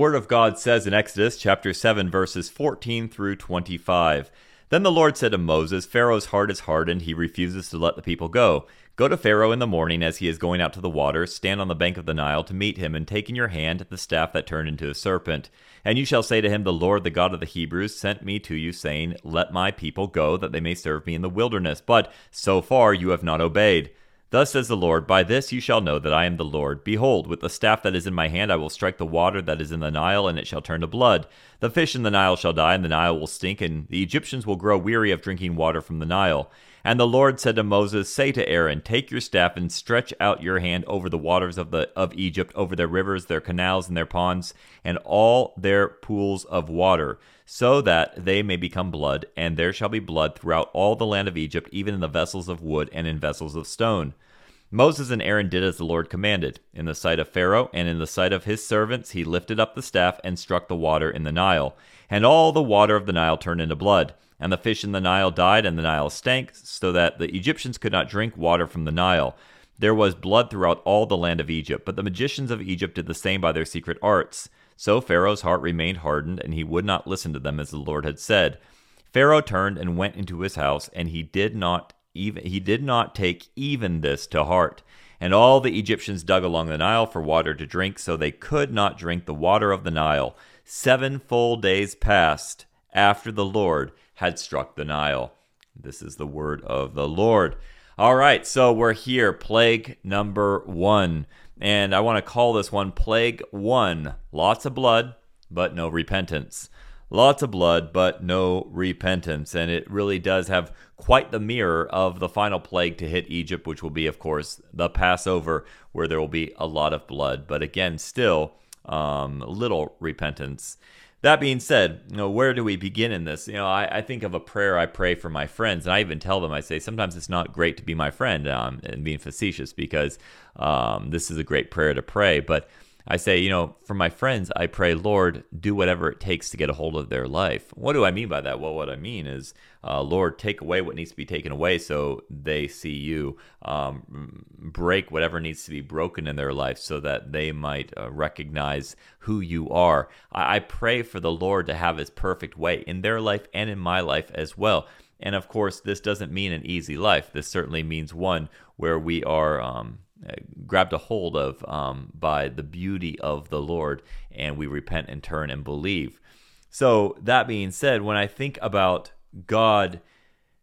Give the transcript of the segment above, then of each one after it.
Word of God says in Exodus chapter 7, verses 14 through 25. Then the Lord said to Moses, Pharaoh's heart is hardened, he refuses to let the people go. Go to Pharaoh in the morning as he is going out to the water, stand on the bank of the Nile to meet him, and take in your hand the staff that turned into a serpent. And you shall say to him, The Lord, the God of the Hebrews, sent me to you, saying, Let my people go, that they may serve me in the wilderness. But so far you have not obeyed. Thus says the Lord, By this you shall know that I am the Lord. Behold, with the staff that is in my hand I will strike the water that is in the Nile, and it shall turn to blood. The fish in the Nile shall die, and the Nile will stink, and the Egyptians will grow weary of drinking water from the Nile. And the Lord said to Moses, Say to Aaron, Take your staff and stretch out your hand over the waters of the of Egypt, over their rivers, their canals, and their ponds, and all their pools of water, so that they may become blood, and there shall be blood throughout all the land of Egypt, even in the vessels of wood and in vessels of stone. Moses and Aaron did as the Lord commanded. In the sight of Pharaoh and in the sight of his servants, he lifted up the staff and struck the water in the Nile. And all the water of the Nile turned into blood. And the fish in the Nile died, and the Nile stank, so that the Egyptians could not drink water from the Nile. There was blood throughout all the land of Egypt, but the magicians of Egypt did the same by their secret arts. So Pharaoh's heart remained hardened, and he would not listen to them as the Lord had said. Pharaoh turned and went into his house, and he did not even he did not take even this to heart. And all the Egyptians dug along the Nile for water to drink, so they could not drink the water of the Nile. Seven full days passed after the Lord had struck the Nile. This is the word of the Lord. All right, so we're here, plague number one. And I want to call this one Plague One. Lots of blood, but no repentance. Lots of blood, but no repentance. And it really does have quite the mirror of the final plague to hit Egypt, which will be, of course, the Passover, where there will be a lot of blood. But again, still um, little repentance. That being said, you know, where do we begin in this? You know, I, I, think of a prayer I pray for my friends, and I even tell them, I say, sometimes it's not great to be my friend, um, and being facetious because um, this is a great prayer to pray. But I say, you know, for my friends, I pray, Lord, do whatever it takes to get a hold of their life. What do I mean by that? Well, what I mean is, uh, Lord, take away what needs to be taken away so they see you. Um, break whatever needs to be broken in their life so that they might uh, recognize who you are. I-, I pray for the Lord to have his perfect way in their life and in my life as well. And of course, this doesn't mean an easy life. This certainly means one where we are. Um, grabbed a hold of um, by the beauty of the Lord, and we repent and turn and believe. So, that being said, when I think about God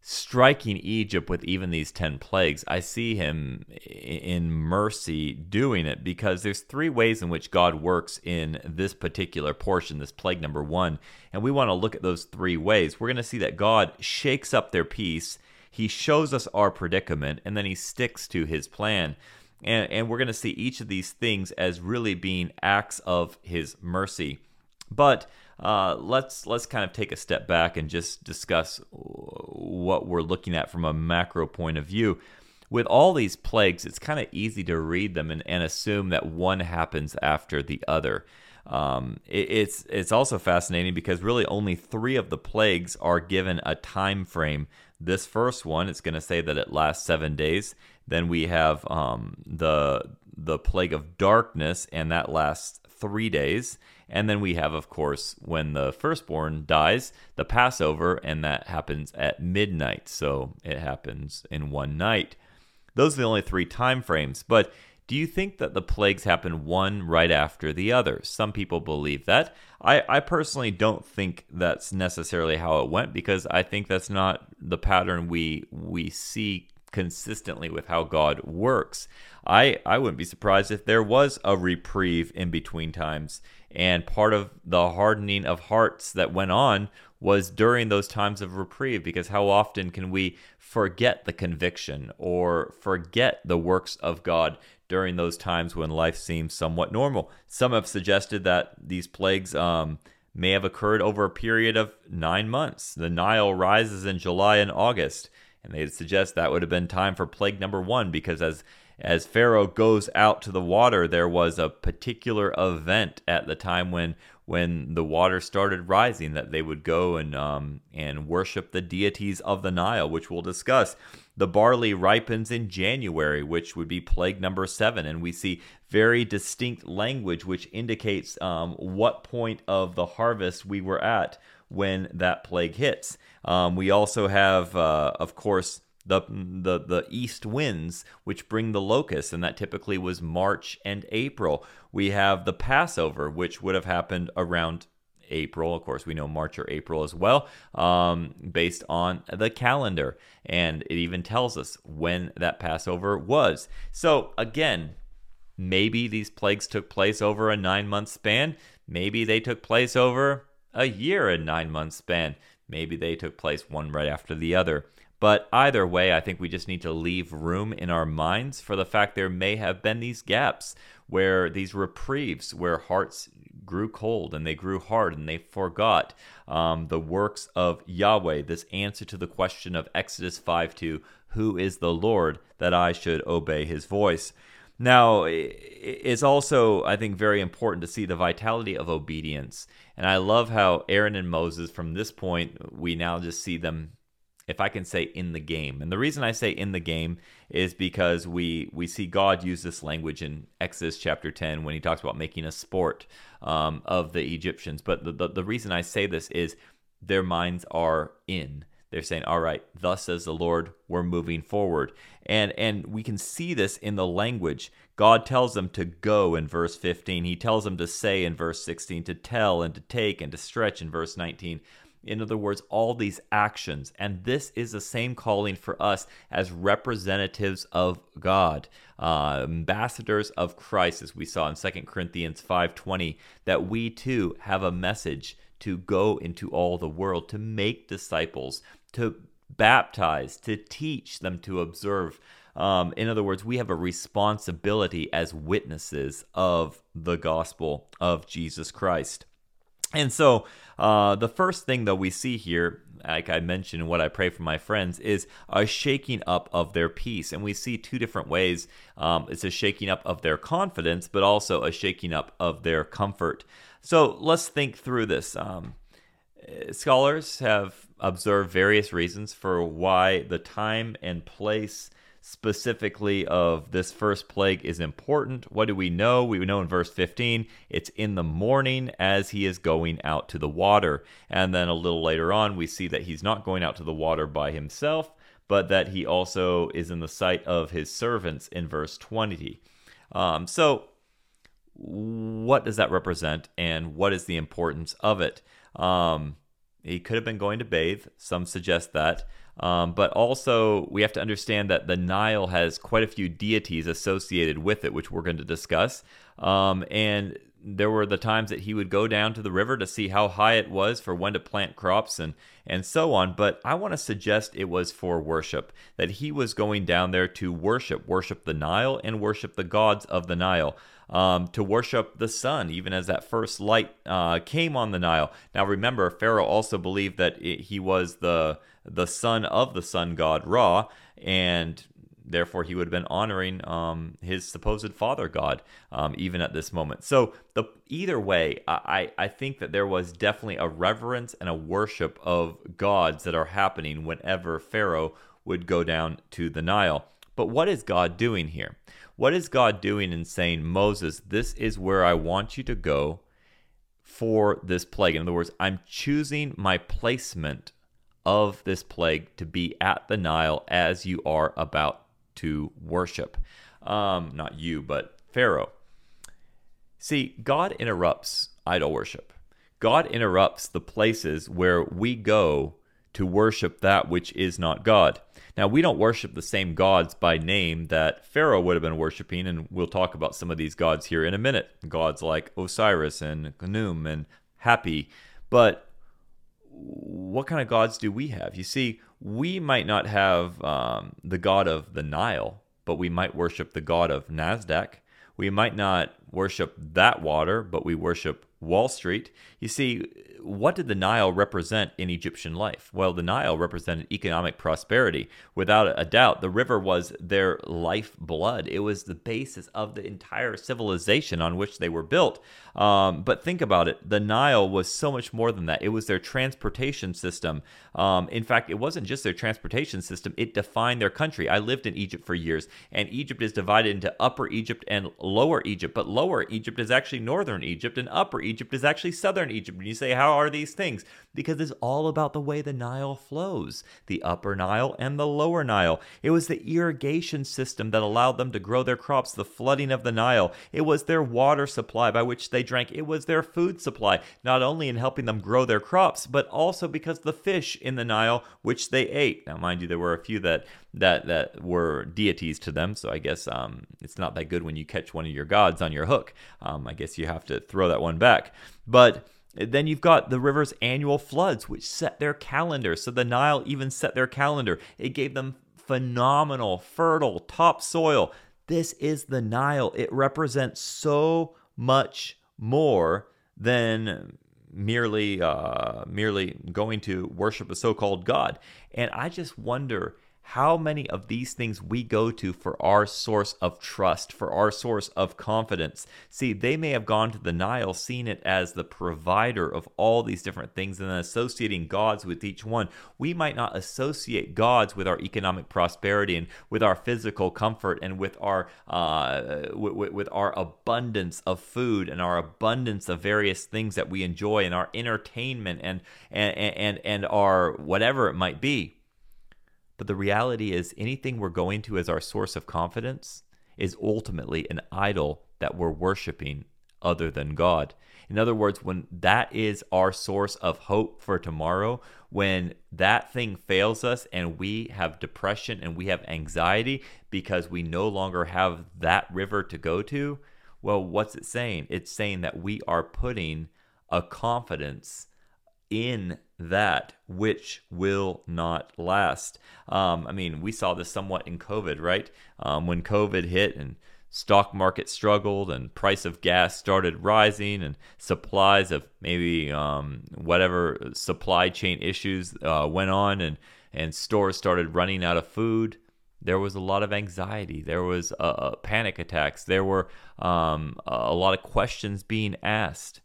striking Egypt with even these 10 plagues, I see him in mercy doing it because there's three ways in which God works in this particular portion, this plague number one. And we want to look at those three ways. We're going to see that God shakes up their peace, he shows us our predicament, and then he sticks to his plan. And, and we're going to see each of these things as really being acts of his mercy. But uh, let's let's kind of take a step back and just discuss what we're looking at from a macro point of view. With all these plagues, it's kind of easy to read them and, and assume that one happens after the other. Um, it, it's it's also fascinating because really only three of the plagues are given a time frame. This first one, it's going to say that it lasts seven days. Then we have um, the the plague of darkness, and that lasts three days. And then we have, of course, when the firstborn dies, the Passover, and that happens at midnight. So it happens in one night. Those are the only three time frames. But do you think that the plagues happen one right after the other? Some people believe that. I, I personally don't think that's necessarily how it went because I think that's not the pattern we we see consistently with how God works. I, I wouldn't be surprised if there was a reprieve in between times. And part of the hardening of hearts that went on was during those times of reprieve, because how often can we forget the conviction or forget the works of God during those times when life seems somewhat normal? Some have suggested that these plagues um, may have occurred over a period of nine months. The Nile rises in July and August and they suggest that would have been time for plague number one because as as Pharaoh goes out to the water, there was a particular event at the time when when the water started rising that they would go and um, and worship the deities of the Nile, which we'll discuss. The barley ripens in January, which would be plague number seven, and we see very distinct language which indicates um, what point of the harvest we were at when that plague hits. Um, we also have, uh, of course, the, the the east winds which bring the locusts and that typically was March and April. We have the Passover which would have happened around April. Of course, we know March or April as well, um, based on the calendar. And it even tells us when that Passover was. So, again, maybe these plagues took place over a nine month span. Maybe they took place over a year and nine month span. Maybe they took place one right after the other. But either way, I think we just need to leave room in our minds for the fact there may have been these gaps where these reprieves, where hearts grew cold and they grew hard and they forgot um, the works of Yahweh. This answer to the question of Exodus 5 2 Who is the Lord that I should obey his voice? Now, it's also, I think, very important to see the vitality of obedience. And I love how Aaron and Moses, from this point, we now just see them if I can say in the game. And the reason I say in the game is because we we see God use this language in Exodus chapter 10 when he talks about making a sport um, of the Egyptians. But the, the, the reason I say this is their minds are in. They're saying, "All right, thus says the Lord, we're moving forward." And and we can see this in the language. God tells them to go in verse 15. He tells them to say in verse 16, to tell and to take and to stretch in verse 19. In other words, all these actions. And this is the same calling for us as representatives of God, uh, ambassadors of Christ, as we saw in 2 Corinthians 5.20, that we too have a message to go into all the world, to make disciples, to baptize, to teach them to observe. Um, in other words, we have a responsibility as witnesses of the gospel of Jesus Christ. And so, uh, the first thing that we see here, like I mentioned, what I pray for my friends, is a shaking up of their peace. And we see two different ways um, it's a shaking up of their confidence, but also a shaking up of their comfort. So, let's think through this. Um, scholars have observed various reasons for why the time and place specifically of this first plague is important. What do we know? We know in verse 15 it's in the morning as he is going out to the water. And then a little later on, we see that he's not going out to the water by himself, but that he also is in the sight of his servants in verse 20. Um, so, what does that represent, and what is the importance of it? Um, he could have been going to bathe. Some suggest that. Um, but also, we have to understand that the Nile has quite a few deities associated with it, which we're going to discuss. Um, and there were the times that he would go down to the river to see how high it was for when to plant crops and and so on but i want to suggest it was for worship that he was going down there to worship worship the nile and worship the gods of the nile um, to worship the sun, even as that first light uh, came on the Nile. Now, remember, Pharaoh also believed that it, he was the the son of the sun god Ra, and therefore he would have been honoring um, his supposed father god um, even at this moment so the either way I, I think that there was definitely a reverence and a worship of gods that are happening whenever pharaoh would go down to the nile but what is god doing here what is God doing in saying, Moses, this is where I want you to go for this plague? In other words, I'm choosing my placement of this plague to be at the Nile as you are about to worship. Um, not you, but Pharaoh. See, God interrupts idol worship. God interrupts the places where we go to worship that which is not God. Now, we don't worship the same gods by name that Pharaoh would have been worshiping, and we'll talk about some of these gods here in a minute. Gods like Osiris and Khnum and Hapi. But what kind of gods do we have? You see, we might not have um, the god of the Nile, but we might worship the god of Nasdaq. We might not worship that water, but we worship Wall Street. You see, what did the Nile represent in Egyptian life? Well, the Nile represented economic prosperity. Without a doubt, the river was their lifeblood. It was the basis of the entire civilization on which they were built. Um, but think about it the Nile was so much more than that. It was their transportation system. Um, in fact, it wasn't just their transportation system, it defined their country. I lived in Egypt for years, and Egypt is divided into Upper Egypt and Lower Egypt. But Lower Egypt is actually Northern Egypt, and Upper Egypt is actually Southern Egypt. And you say, how are these things? Because it's all about the way the Nile flows the Upper Nile and the Lower Nile. It was the irrigation system that allowed them to grow their crops, the flooding of the Nile. It was their water supply by which they drank. It was their food supply, not only in helping them grow their crops, but also because the fish in the Nile, which they ate. Now, mind you, there were a few that that that were deities to them, so I guess um, it's not that good when you catch one of your gods on your hook. Um, I guess you have to throw that one back, but. Then you've got the river's annual floods, which set their calendar. So the Nile even set their calendar. It gave them phenomenal, fertile topsoil. This is the Nile. It represents so much more than merely uh, merely going to worship a so-called god. And I just wonder how many of these things we go to for our source of trust, for our source of confidence. See, they may have gone to the Nile, seen it as the provider of all these different things, and then associating gods with each one. We might not associate gods with our economic prosperity and with our physical comfort and with our uh, with, with our abundance of food and our abundance of various things that we enjoy and our entertainment and and and and our whatever it might be. But the reality is, anything we're going to as our source of confidence is ultimately an idol that we're worshiping other than God. In other words, when that is our source of hope for tomorrow, when that thing fails us and we have depression and we have anxiety because we no longer have that river to go to, well, what's it saying? It's saying that we are putting a confidence in that which will not last. Um, I mean, we saw this somewhat in COVID, right? Um, when COVID hit and stock market struggled and price of gas started rising and supplies of maybe um, whatever supply chain issues uh, went on and, and stores started running out of food there was a lot of anxiety there was uh, panic attacks there were um, a lot of questions being asked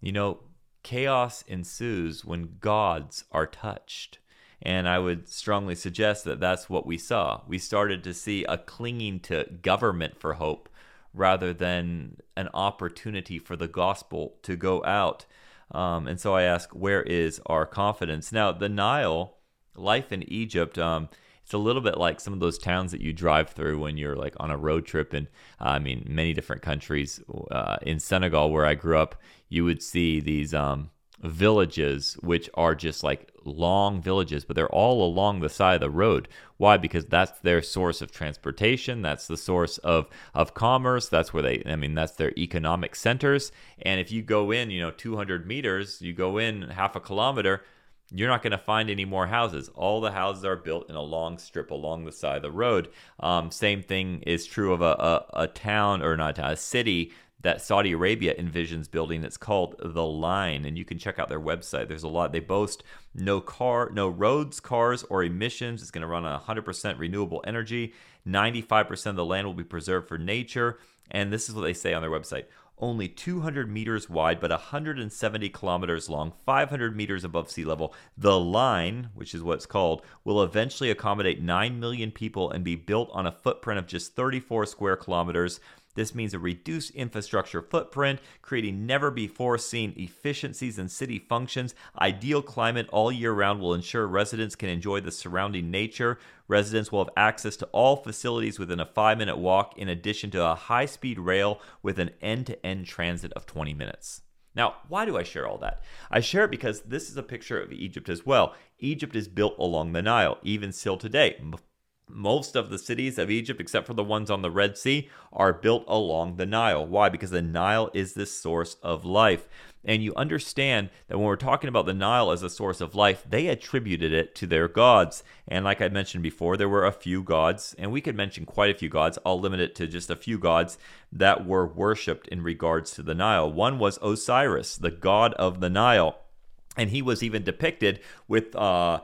you know chaos ensues when gods are touched. And I would strongly suggest that that's what we saw. We started to see a clinging to government for hope rather than an opportunity for the gospel to go out. Um, and so I ask, where is our confidence? Now, the Nile, life in Egypt, um, it's a little bit like some of those towns that you drive through when you're like on a road trip in uh, i mean many different countries uh, in senegal where i grew up you would see these um, villages which are just like long villages but they're all along the side of the road. Why? Because that's their source of transportation. That's the source of of commerce. That's where they i mean that's their economic centers. And if you go in you know 200 meters you go in half a kilometer you're not going to find any more houses. All the houses are built in a long strip along the side of the road. Um, same thing is true of a, a, a town or not a city that Saudi Arabia envisions building. It's called The Line, and you can check out their website. There's a lot. They boast no car, no roads, cars, or emissions. It's going to run on 100% renewable energy. 95% of the land will be preserved for nature. And this is what they say on their website only 200 meters wide but 170 kilometers long, 500 meters above sea level. The line, which is what it's called, will eventually accommodate 9 million people and be built on a footprint of just 34 square kilometers. This means a reduced infrastructure footprint, creating never before seen efficiencies in city functions. Ideal climate all year round will ensure residents can enjoy the surrounding nature. Residents will have access to all facilities within a five minute walk, in addition to a high speed rail with an end to end transit of 20 minutes. Now, why do I share all that? I share it because this is a picture of Egypt as well. Egypt is built along the Nile, even still today. Most of the cities of Egypt, except for the ones on the Red Sea, are built along the Nile. Why? Because the Nile is the source of life. And you understand that when we're talking about the Nile as a source of life, they attributed it to their gods. And like I mentioned before, there were a few gods, and we could mention quite a few gods. I'll limit it to just a few gods that were worshipped in regards to the Nile. One was Osiris, the god of the Nile. And he was even depicted with uh,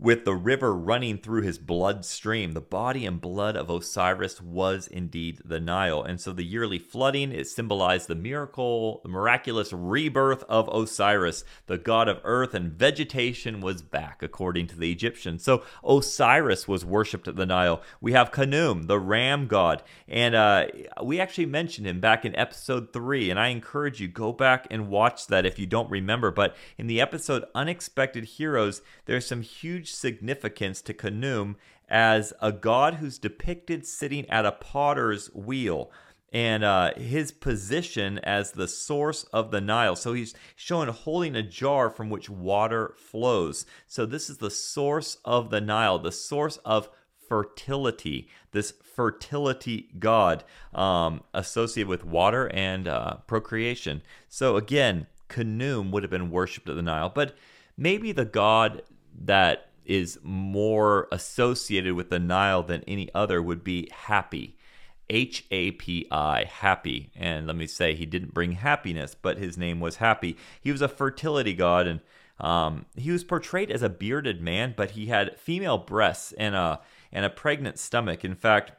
with the river running through his bloodstream. The body and blood of Osiris was indeed the Nile. And so the yearly flooding, it symbolized the miracle, the miraculous rebirth of Osiris, the god of earth, and vegetation was back, according to the Egyptians. So Osiris was worshipped at the Nile. We have Khnum, the ram god. And uh, we actually mentioned him back in episode three. And I encourage you, go back and watch that if you don't remember. But in the episode Unexpected Heroes, there's some huge significance to Khnum as a god who's depicted sitting at a potter's wheel and uh, his position as the source of the Nile. So he's shown holding a jar from which water flows. So this is the source of the Nile, the source of fertility, this fertility god um, associated with water and uh, procreation. So again, Khnum would have been worshipped at the Nile, but maybe the god that is more associated with the Nile than any other would be Hapi. H A P I, Hapi. And let me say, he didn't bring happiness, but his name was Hapi. He was a fertility god, and um, he was portrayed as a bearded man, but he had female breasts and a and a pregnant stomach. In fact,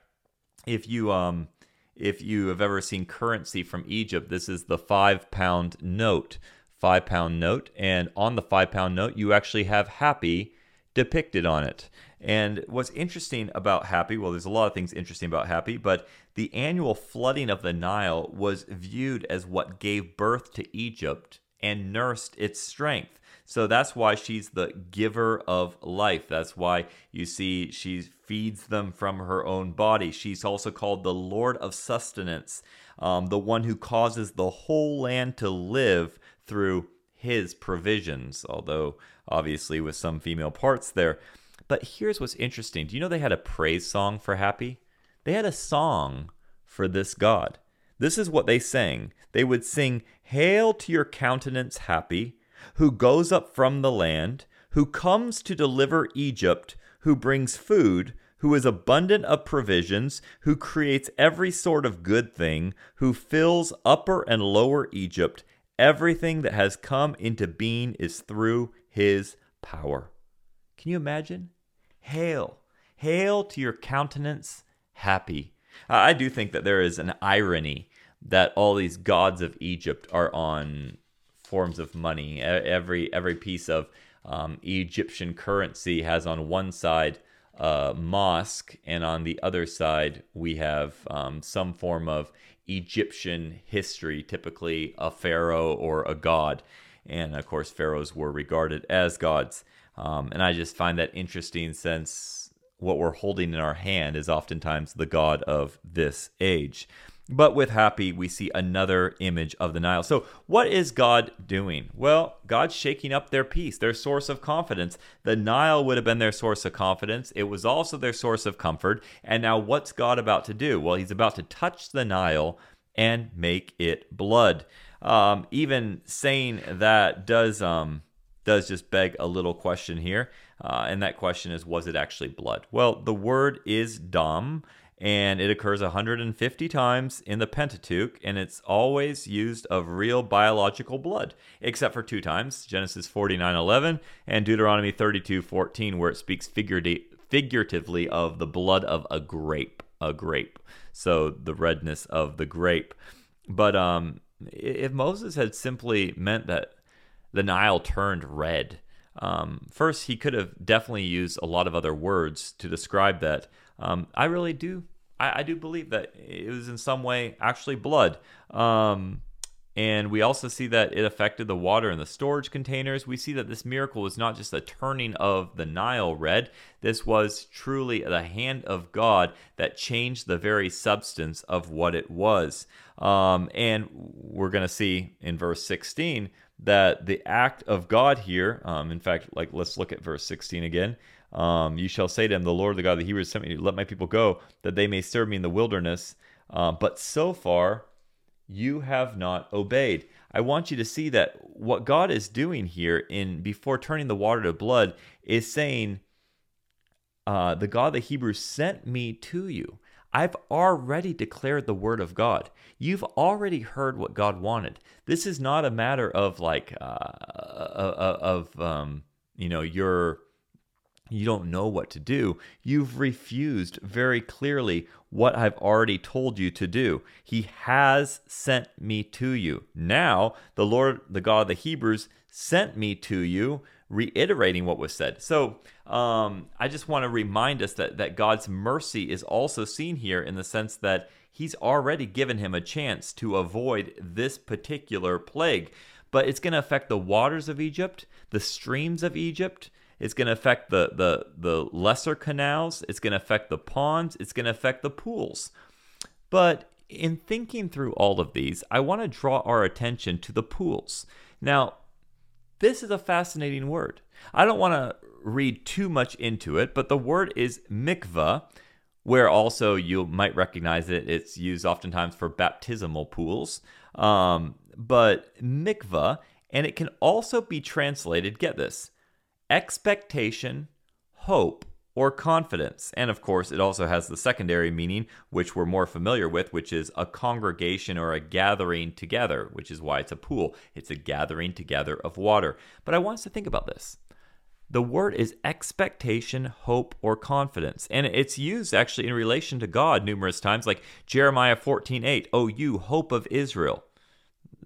if you um, if you have ever seen currency from Egypt, this is the five pound note, five pound note, and on the five pound note, you actually have Hapi depicted on it. And what's interesting about Hapi, well, there's a lot of things interesting about Hapi, but the annual flooding of the Nile was viewed as what gave birth to Egypt and nursed its strength. So that's why she's the giver of life. That's why you see she feeds them from her own body. She's also called the Lord of Sustenance, um, the one who causes the whole land to live through his provisions, although obviously with some female parts there. But here's what's interesting. Do you know they had a praise song for Hapi? They had a song for this God. This is what they sang. They would sing, Hail to your countenance, Hapi, who goes up from the land, who comes to deliver Egypt, who brings food, who is abundant of provisions, who creates every sort of good thing, who fills upper and lower Egypt, Everything that has come into being is through his power. Can you imagine? Hail, hail to your countenance, Hapi. I do think that there is an irony that all these gods of Egypt are on forms of money. Every every piece of um, Egyptian currency has on one side a mosque, and on the other side we have um, some form of Egyptian history, typically a pharaoh or a god. And of course, pharaohs were regarded as gods. Um, and I just find that interesting since what we're holding in our hand is oftentimes the god of this age. But with Hapi, we see another image of the Nile. So, what is God doing? Well, God's shaking up their peace, their source of confidence. The Nile would have been their source of confidence. It was also their source of comfort. And now, what's God about to do? Well, He's about to touch the Nile and make it blood. Um, even saying that does um, does just beg a little question here, uh, and that question is: Was it actually blood? Well, the word is dam and it occurs 150 times in the Pentateuch, and it's always used of real biological blood, except for two times Genesis 49:11 and Deuteronomy 32:14, where it speaks figuratively of the blood of a grape, a grape. So the redness of the grape. But um, if Moses had simply meant that the Nile turned red, um, first he could have definitely used a lot of other words to describe that. Um, I really do I, I do believe that it was in some way actually blood. Um, and we also see that it affected the water in the storage containers. We see that this miracle was not just a turning of the Nile red, this was truly the hand of God that changed the very substance of what it was. Um, and we're going to see in verse 16 that the act of God here, um, in fact, like let's look at verse 16 again. Um, you shall say to him, The Lord, the God of the Hebrews, sent me let my people go, that they may serve me in the wilderness. Uh, but so far, you have not obeyed. I want you to see that what God is doing here in before turning the water to blood is saying, uh, the God of the Hebrews sent me to you. I've already declared the word of God. You've already heard what God wanted. This is not a matter of like uh, uh, uh of um, you know your you don't know what to do. You've refused very clearly what I've already told you to do. He has sent me to you. Now, the Lord, the God of the Hebrews, sent me to you, reiterating what was said. So, um, I just want to remind us that, that God's mercy is also seen here in the sense that He's already given him a chance to avoid this particular plague. But it's going to affect the waters of Egypt, the streams of Egypt, it's going to affect the, the, the lesser canals. It's going to affect the ponds. It's going to affect the pools. But in thinking through all of these, I want to draw our attention to the pools. Now, this is a fascinating word. I don't want to read too much into it, but the word is mikvah, where also you might recognize it. It's used oftentimes for baptismal pools. Um, but mikvah, and it can also be translated, get this, expectation, hope, or confidence. And of course, it also has the secondary meaning, which we're more familiar with, which is a congregation or a gathering together, which is why it's a pool. It's a gathering together of water. But I want us to think about this. The word is expectation, hope, or confidence. And it's used actually in relation to God numerous times, like Jeremiah 14 8, Oh, you hope of Israel.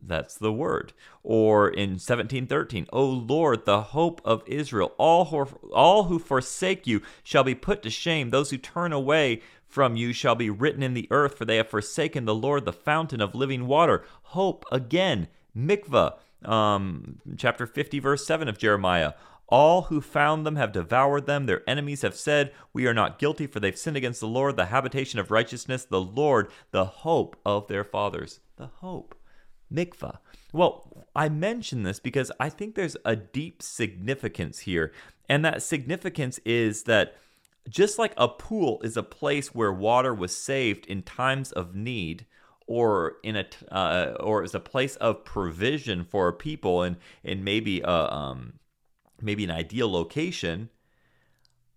That's the word. Or in 1713, O Lord, the hope of Israel, all who, all who forsake you shall be put to shame. Those who turn away from you shall be written in the earth, for they have forsaken the Lord, the fountain of living water. Hope again, mikvah, um, chapter 50, verse 7 of Jeremiah. All who found them have devoured them. Their enemies have said, We are not guilty, for they've sinned against the Lord, the habitation of righteousness, the Lord, the hope of their fathers. The hope mikvah. Well, I mention this because I think there's a deep significance here. And that significance is that just like a pool is a place where water was saved in times of need, or in a uh, or is a place of provision for people and and maybe a um maybe an ideal location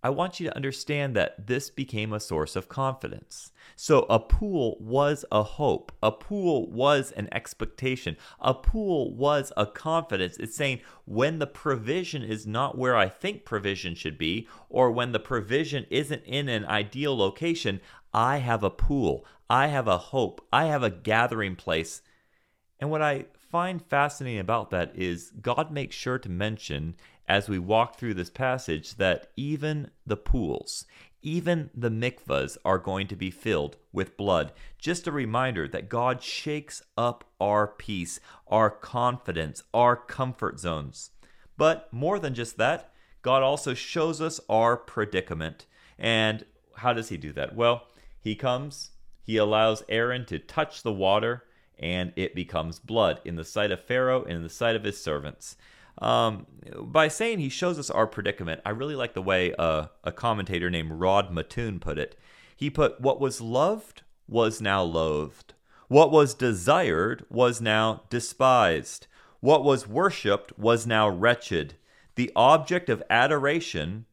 I want you to understand that this became a source of confidence. So, a pool was a hope. A pool was an expectation. A pool was a confidence. It's saying when the provision is not where I think provision should be, or when the provision isn't in an ideal location, I have a pool. I have a hope. I have a gathering place. And what I find fascinating about that is God makes sure to mention as we walk through this passage that even the pools, even the mikvahs are going to be filled with blood. Just a reminder that God shakes up our peace, our confidence, our comfort zones. But more than just that, God also shows us our predicament. And how does He do that? Well, He comes, He allows Aaron to touch the water, and it becomes blood in the sight of Pharaoh and in the sight of his servants. Um, by saying he shows us our predicament, I really like the way uh, a commentator named Rod Mattoon put it. He put, What was loved was now loathed, what was desired was now despised, what was worshipped was now wretched, the object of adoration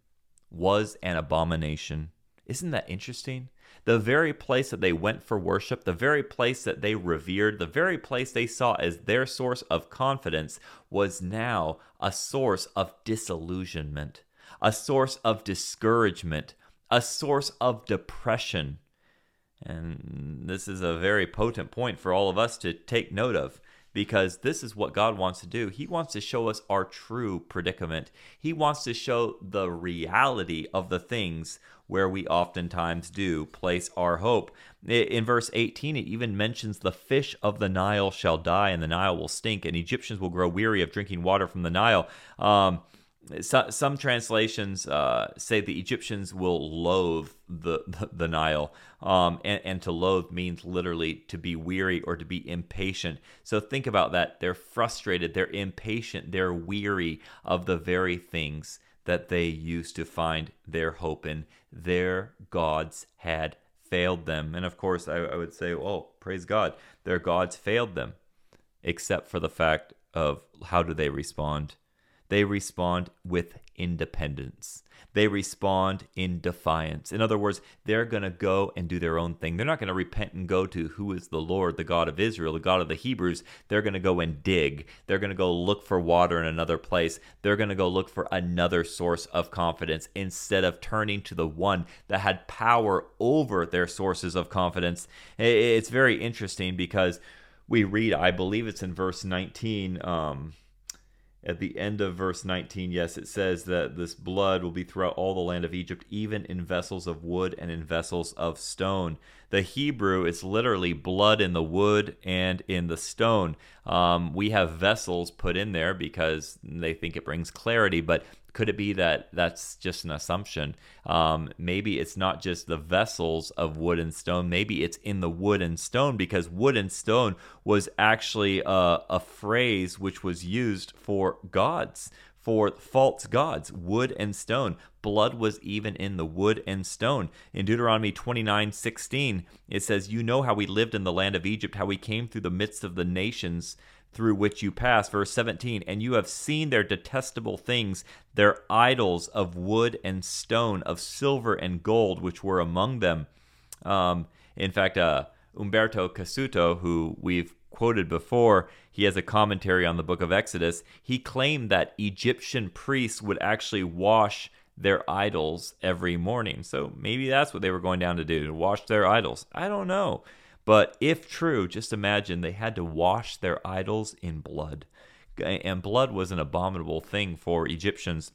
was an abomination. Isn't that interesting? The very place that they went for worship, the very place that they revered, the very place they saw as their source of confidence was now a source of disillusionment, a source of discouragement, a source of depression. And this is a very potent point for all of us to take note of because this is what God wants to do. He wants to show us our true predicament. He wants to show the reality of the things where we oftentimes do place our hope. In verse 18, it even mentions the fish of the Nile shall die and the Nile will stink, and Egyptians will grow weary of drinking water from the Nile. Um, so, some translations uh, say the Egyptians will loathe the the, the Nile, um, and, and to loathe means literally to be weary or to be impatient. So think about that. They're frustrated, they're impatient, they're weary of the very things that they used to find their hope in. Their gods had failed them, and of course, I, I would say, oh, praise God, their gods failed them. except for the fact of how do they respond? They respond with independence. They respond in defiance. In other words, they're going to go and do their own thing. They're not going to repent and go to who is the Lord, the God of Israel, the God of the Hebrews. They're going to go and dig. They're going to go look for water in another place. They're going to go look for another source of confidence instead of turning to the one that had power over their sources of confidence. It's very interesting because we read, I believe it's in verse 19. Um, at the end of verse 19, yes, it says that this blood will be throughout all the land of Egypt, even in vessels of wood and in vessels of stone. The Hebrew is literally blood in the wood and in the stone. Um, we have vessels put in there because they think it brings clarity, but could it be that that's just an assumption? Um, maybe it's not just the vessels of wood and stone. Maybe it's in the wood and stone because wood and stone was actually a, a phrase which was used for gods, for false gods, wood and stone. Blood was even in the wood and stone. In Deuteronomy 29 16, it says, You know how we lived in the land of Egypt, how we came through the midst of the nations through which you pass. Verse 17, and you have seen their detestable things, their idols of wood and stone, of silver and gold, which were among them. Um, in fact, uh, Umberto Cassuto, who we've quoted before, he has a commentary on the book of Exodus. He claimed that Egyptian priests would actually wash their idols every morning. So maybe that's what they were going down to do, to wash their idols. I don't know. But if true, just imagine they had to wash their idols in blood. And blood was an abominable thing for Egyptians.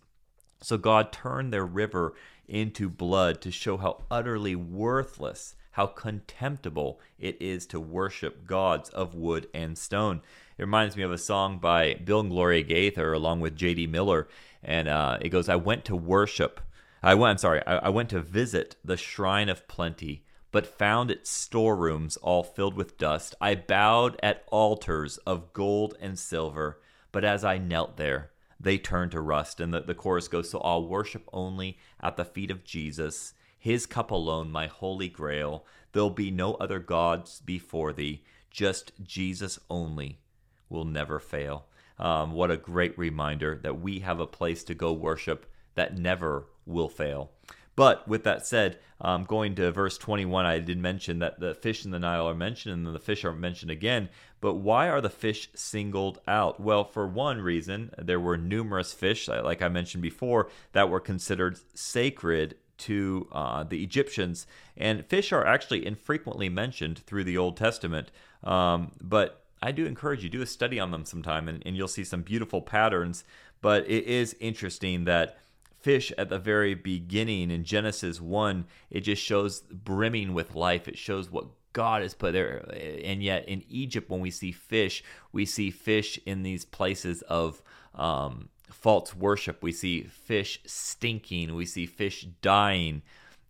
So God turned their river into blood to show how utterly worthless, how contemptible it is to worship gods of wood and stone. It reminds me of a song by Bill and Gloria Gaither along with J.D. Miller. And uh, it goes, I went to worship. I went, I'm sorry, I, I went to visit the shrine of plenty but found its storerooms all filled with dust. I bowed at altars of gold and silver, but as I knelt there, they turned to rust. And the, the chorus goes, So I'll worship only at the feet of Jesus, his cup alone, my holy grail. There'll be no other gods before thee, just Jesus only will never fail. Um, what a great reminder that we have a place to go worship that never will fail. But with that said, um, going to verse 21, I did mention that the fish in the Nile are mentioned and then the fish are mentioned again. But why are the fish singled out? Well, for one reason, there were numerous fish, like I mentioned before, that were considered sacred to uh, the Egyptians. And fish are actually infrequently mentioned through the Old Testament. Um, but I do encourage you do a study on them sometime, and, and you'll see some beautiful patterns. But it is interesting that fish at the very beginning in Genesis 1, it just shows brimming with life. It shows what God has put there. And yet in Egypt, when we see fish, we see fish in these places of um, false worship. We see fish stinking. We see fish dying.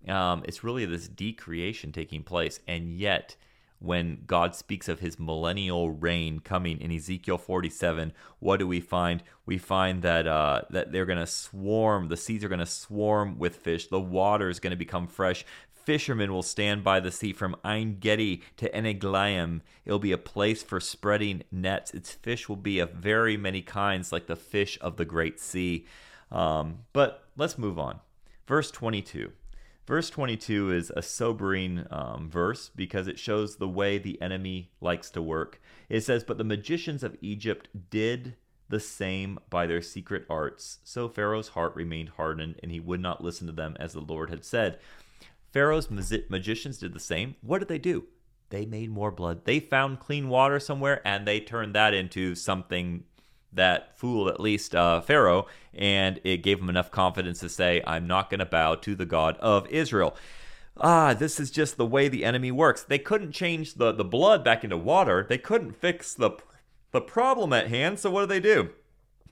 Um, it's really this decreation taking place. And yet, when God speaks of his millennial reign coming in Ezekiel 47, what do we find? We find that uh, that they're going to swarm, the seas are going to swarm with fish, the water is going to become fresh. Fishermen will stand by the sea from Ein Gedi to Eneglaim. It'll be a place for spreading nets. Its fish will be of very many kinds, like the fish of the great sea. Um, but let's move on. Verse 22. Verse 22 is a sobering um, verse because it shows the way the enemy likes to work. It says, But the magicians of Egypt did the same by their secret arts. So Pharaoh's heart remained hardened, and he would not listen to them as the Lord had said. Pharaoh's magicians did the same. What did they do? They made more blood. They found clean water somewhere and they turned that into something that fooled at least uh, Pharaoh, and it gave him enough confidence to say, I'm not going to bow to the God of Israel. Ah, this is just the way the enemy works. They couldn't change the, the blood back into water, they couldn't fix the, the problem at hand, so what do they do?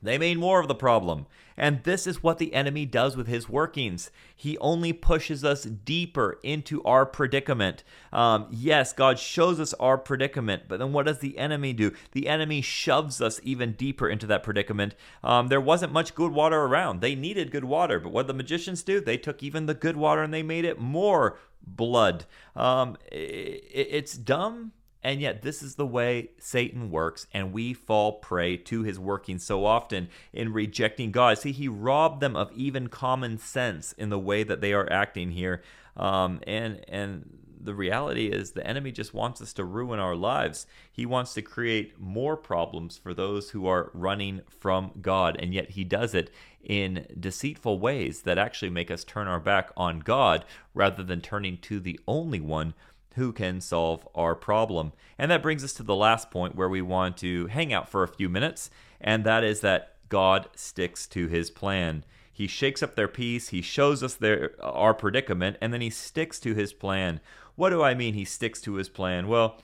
They made more of the problem. And this is what the enemy does with his workings. He only pushes us deeper into our predicament. Um, yes, God shows us our predicament, but then what does the enemy do? The enemy shoves us even deeper into that predicament. Um, there wasn't much good water around. They needed good water, but what the magicians do? They took even the good water and they made it more blood. Um, it, it's dumb And yet, this is the way Satan works, and we fall prey to his working so often in rejecting God. See, he robbed them of even common sense in the way that they are acting here. Um, and and the reality is, the enemy just wants us to ruin our lives. He wants to create more problems for those who are running from God, and yet he does it in deceitful ways that actually make us turn our back on God rather than turning to the only one who can solve our problem. And that brings us to the last point where we want to hang out for a few minutes, and that is that God sticks to his plan. He shakes up their peace, he shows us their our predicament, and then he sticks to his plan. What do I mean he sticks to his plan? Well,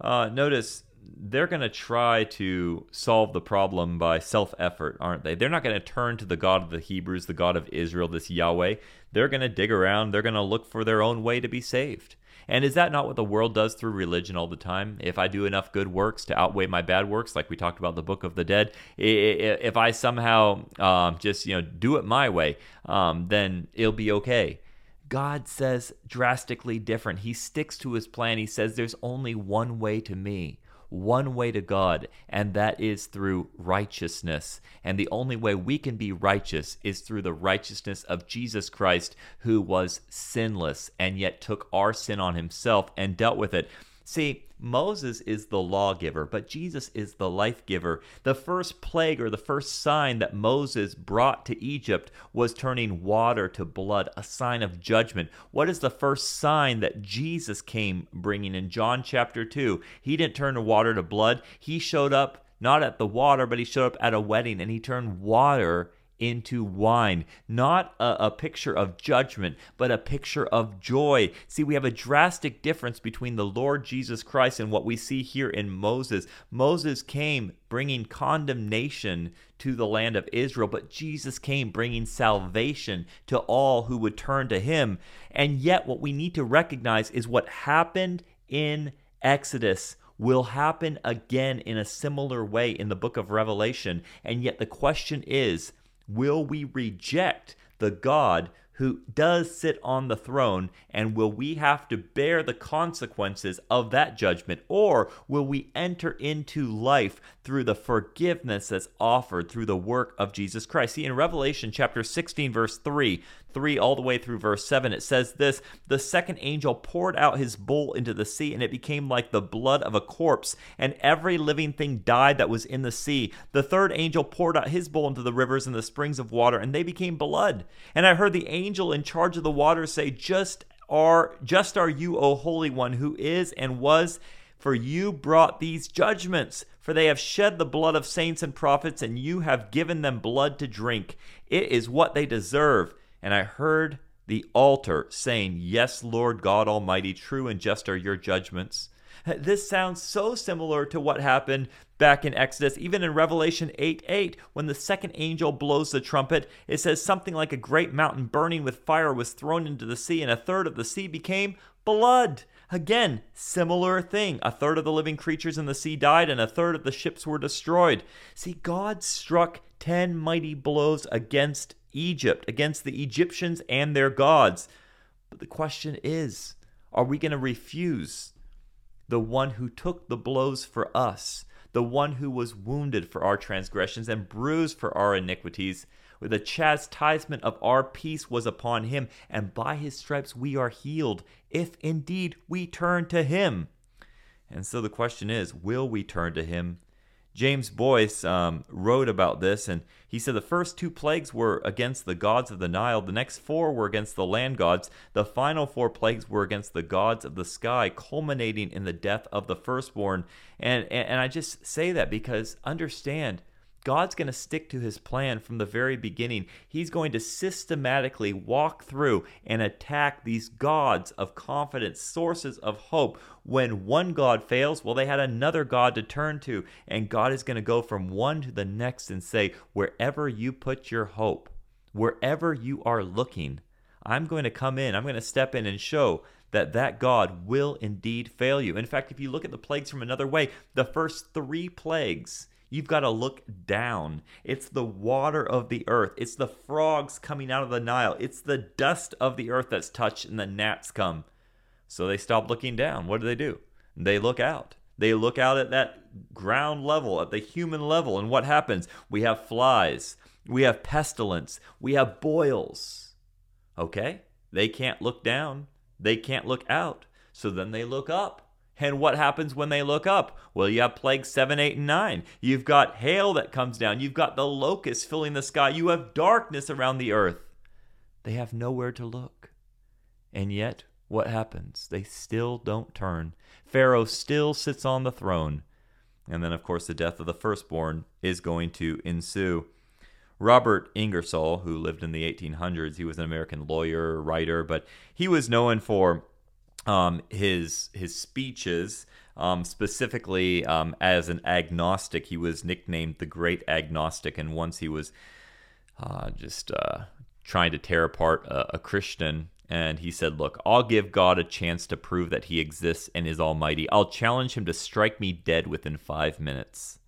uh, notice they're going to try to solve the problem by self effort, aren't they? They're not going to turn to the God of the Hebrews, the God of Israel, this Yahweh. They're going to dig around, they're going to look for their own way to be saved. And is that not what the world does through religion all the time? If I do enough good works to outweigh my bad works, like we talked about the Book of the Dead, if I somehow um, just you know do it my way, um, then it'll be okay. God says drastically different. He sticks to his plan. He says there's only one way to me one way to God, and that is through righteousness. And the only way we can be righteous is through the righteousness of Jesus Christ, who was sinless and yet took our sin on himself and dealt with it. See, Moses is the lawgiver, but Jesus is the life giver. The first plague or the first sign that Moses brought to Egypt was turning water to blood, a sign of judgment. What is the first sign that Jesus came bringing in John chapter 2? He didn't turn water to blood, he showed up not at the water, but he showed up at a wedding and he turned water into wine. Not a, a, picture of judgment, but a picture of joy. See, we have a drastic difference between the Lord Jesus Christ and what we see here in Moses. Moses came bringing condemnation to the land of Israel, but Jesus came bringing salvation to all who would turn to him. And yet, what we need to recognize is what happened in Exodus will happen again in a similar way in the book of Revelation. And yet, the question is, Will we reject the God who does sit on the throne, and will we have to bear the consequences of that judgment? Or will we enter into life through the forgiveness that's offered through the work of Jesus Christ? See, in Revelation chapter 16, verse 3, 3 all the way through verse 7, it says this The second angel poured out his bowl into the sea, and it became like the blood of a corpse, and every living thing died that was in the sea. The third angel poured out his bowl into the rivers and the springs of water, and they became blood. And I heard the angel in charge of the waters say, Just are just are you, O Holy One, who is and was, for you brought these judgments. For they have shed the blood of saints and prophets, and you have given them blood to drink. It is what they deserve. And I heard the altar saying, Yes, Lord God Almighty, true and just are your judgments. This sounds so similar to what happened back in Exodus, even in Revelation 8 8, when the second angel blows the trumpet. It says something like a great mountain burning with fire was thrown into the sea, and a third of the sea became blood. Again, similar thing. A third of the living creatures in the sea died, and a third of the ships were destroyed. See, God struck 10 mighty blows against Egypt, against the Egyptians and their gods. But the question is are we going to refuse the one who took the blows for us, the one who was wounded for our transgressions and bruised for our iniquities? Where the chastisement of our peace was upon him, and by his stripes we are healed, if indeed we turn to him. And so the question is will we turn to him James Boice um, wrote about this, and he said the first two plagues were against the gods of the Nile, the next four were against the land gods, the final four plagues were against the gods of the sky, culminating in the death of the firstborn. And, and, and I just say that because understand God's going to stick to his plan from the very beginning. He's going to systematically walk through and attack these gods of confidence, sources of hope. When one God fails, well, they had another God to turn to. And God is going to go from one to the next and say, wherever you put your hope, wherever you are looking, I'm going to come in, I'm going to step in and show that that God will indeed fail you. In fact, if you look at the plagues from another way, the first three plagues You've got to look down. It's the water of the earth. It's the frogs coming out of the Nile. It's the dust of the earth that's touched and the gnats come. So they stop looking down. What do they do? They look out. They look out at that ground level, at the human level, and what happens? We have flies, we have pestilence, we have boils. Okay? They can't look down, they can't look out. So then they look up. And what happens when they look up? Well, you have plague 7, 8, and 9. You've got hail that comes down. You've got the locusts filling the sky. You have darkness around the earth. They have nowhere to look. And yet, what happens? They still don't turn. Pharaoh still sits on the throne. And then, of course, the death of the firstborn is going to ensue. Robert Ingersoll, who lived in the 1800s, he was an American lawyer, writer, but he was known for um, his his speeches. Um, specifically, um, as an agnostic, he was nicknamed the Great Agnostic, and once he was uh, just uh, trying to tear apart a, a Christian and he said, Look, I'll give God a chance to prove that he exists and is almighty. I'll challenge him to strike me dead within five minutes.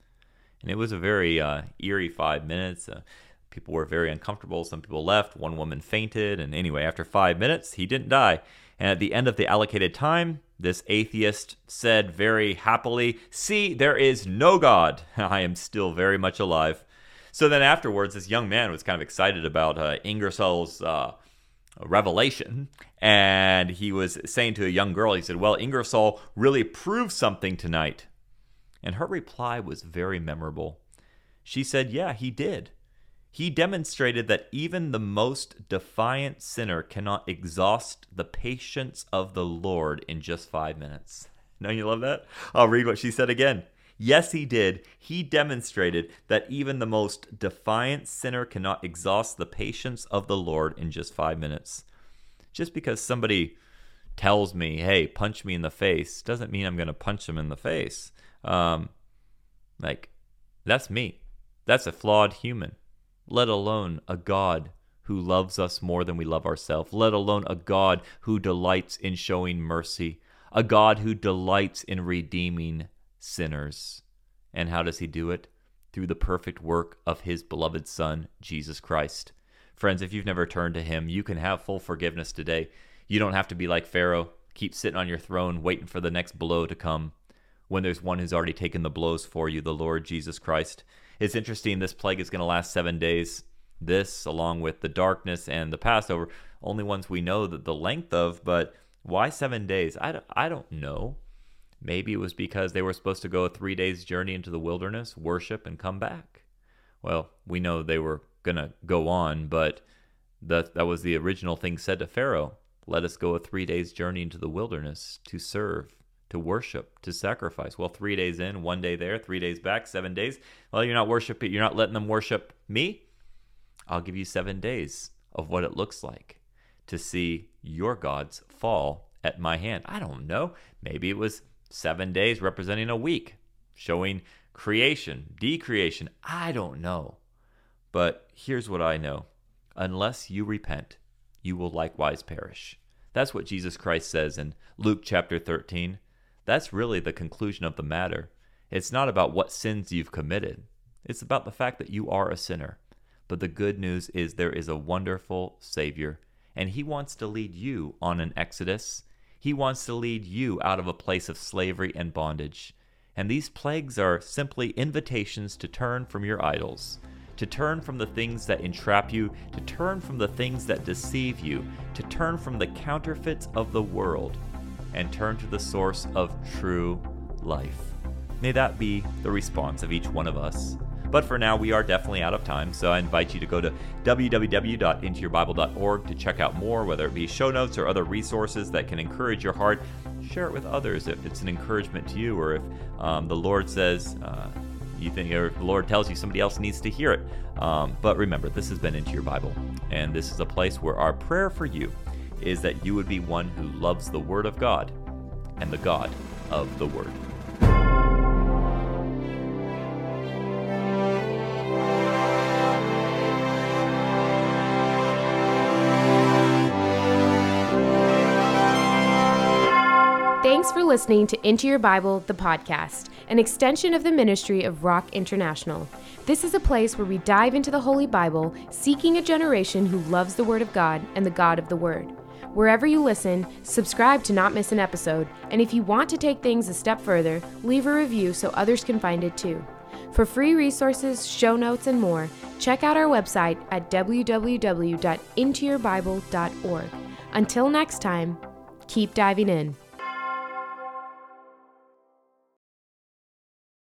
And it was a very uh, eerie five minutes. Uh, people were very uncomfortable. Some people left. One woman fainted. And anyway, after five minutes, he didn't die. And at the end of the allocated time, this atheist said very happily, See, there is no God. I am still very much alive. So then afterwards, this young man was kind of excited about uh, Ingersoll's uh, revelation. And he was saying to a young girl, he said, Well, Ingersoll really proved something tonight. And her reply was very memorable. She said, Yeah, he did. He demonstrated that even the most defiant sinner cannot exhaust the patience of the Lord in just five minutes. Don't you love that? I'll read what she said again. Yes, he did. He demonstrated that even the most defiant sinner cannot exhaust the patience of the Lord in just five minutes. Just because somebody tells me, hey, punch me in the face, doesn't mean I'm going to punch them in the face. Um, like, that's me. That's a flawed human, let alone a God who loves us more than we love ourselves, let alone a God who delights in showing mercy, a God who delights in redeeming sinners. And how does he do it? Through the perfect work of his beloved Son, Jesus Christ. Friends, if you've never turned to him, you can have full forgiveness today. You don't have to be like Pharaoh, keep sitting on your throne waiting for the next blow to come when there's one who's already taken the blows for you, the Lord Jesus Christ. It's interesting, this plague is going to last seven days. This, along with the darkness and the Passover, only ones we know that the length of, but why seven days? I don't, I don't know. Maybe it was because they were supposed to go a three days journey into the wilderness, worship, and come back. Well, we know they were going to go on, but that, that was the original thing said to Pharaoh let us go a three days journey into the wilderness to serve, to worship, to sacrifice. Well, three days in, one day there, three days back, seven days. Well, you're not worshiping, you're not letting them worship me. I'll give you seven days of what it looks like to see your gods fall at my hand. I don't know. Maybe it was seven days representing a week, showing creation, decreation. I don't know. But here's what I know unless you repent, you will likewise perish. That's what Jesus Christ says in Luke chapter 13. That's really the conclusion of the matter. It's not about what sins you've committed, it's about the fact that you are a sinner. But the good news is there is a wonderful Savior, and He wants to lead you on an exodus he wants to lead you out of a place of slavery and bondage. And these plagues are simply invitations to turn from your idols, to turn from the things that entrap you, to turn from the things that deceive you, to turn from the counterfeits of the world, and turn to the source of true life. May that be the response of each one of us. But for now, we are definitely out of time, so I invite you to go to www.intoyourbible.org to check out more, whether it be show notes or other resources that can encourage your heart. Share it with others if it's an encouragement to you, or if um, the Lord says, uh, you think, or the Lord tells you somebody else needs to hear it. Um, but remember, this has been Into Your Bible, and this is a place where our prayer for you is that you would be one who loves the Word of God and the God of the Word. Thanks for listening to Into Your Bible, the podcast, an extension of the ministry of Rock International. This is a place where we dive into the Holy Bible, seeking a generation who loves the Word of God and the God of the Word. Wherever you listen, subscribe to not miss an episode, and if you want to take things a step further, leave a review so others can find it too. For free resources, show notes, and more, check out our website at www.intoyourbible.org. Until next time, keep diving in.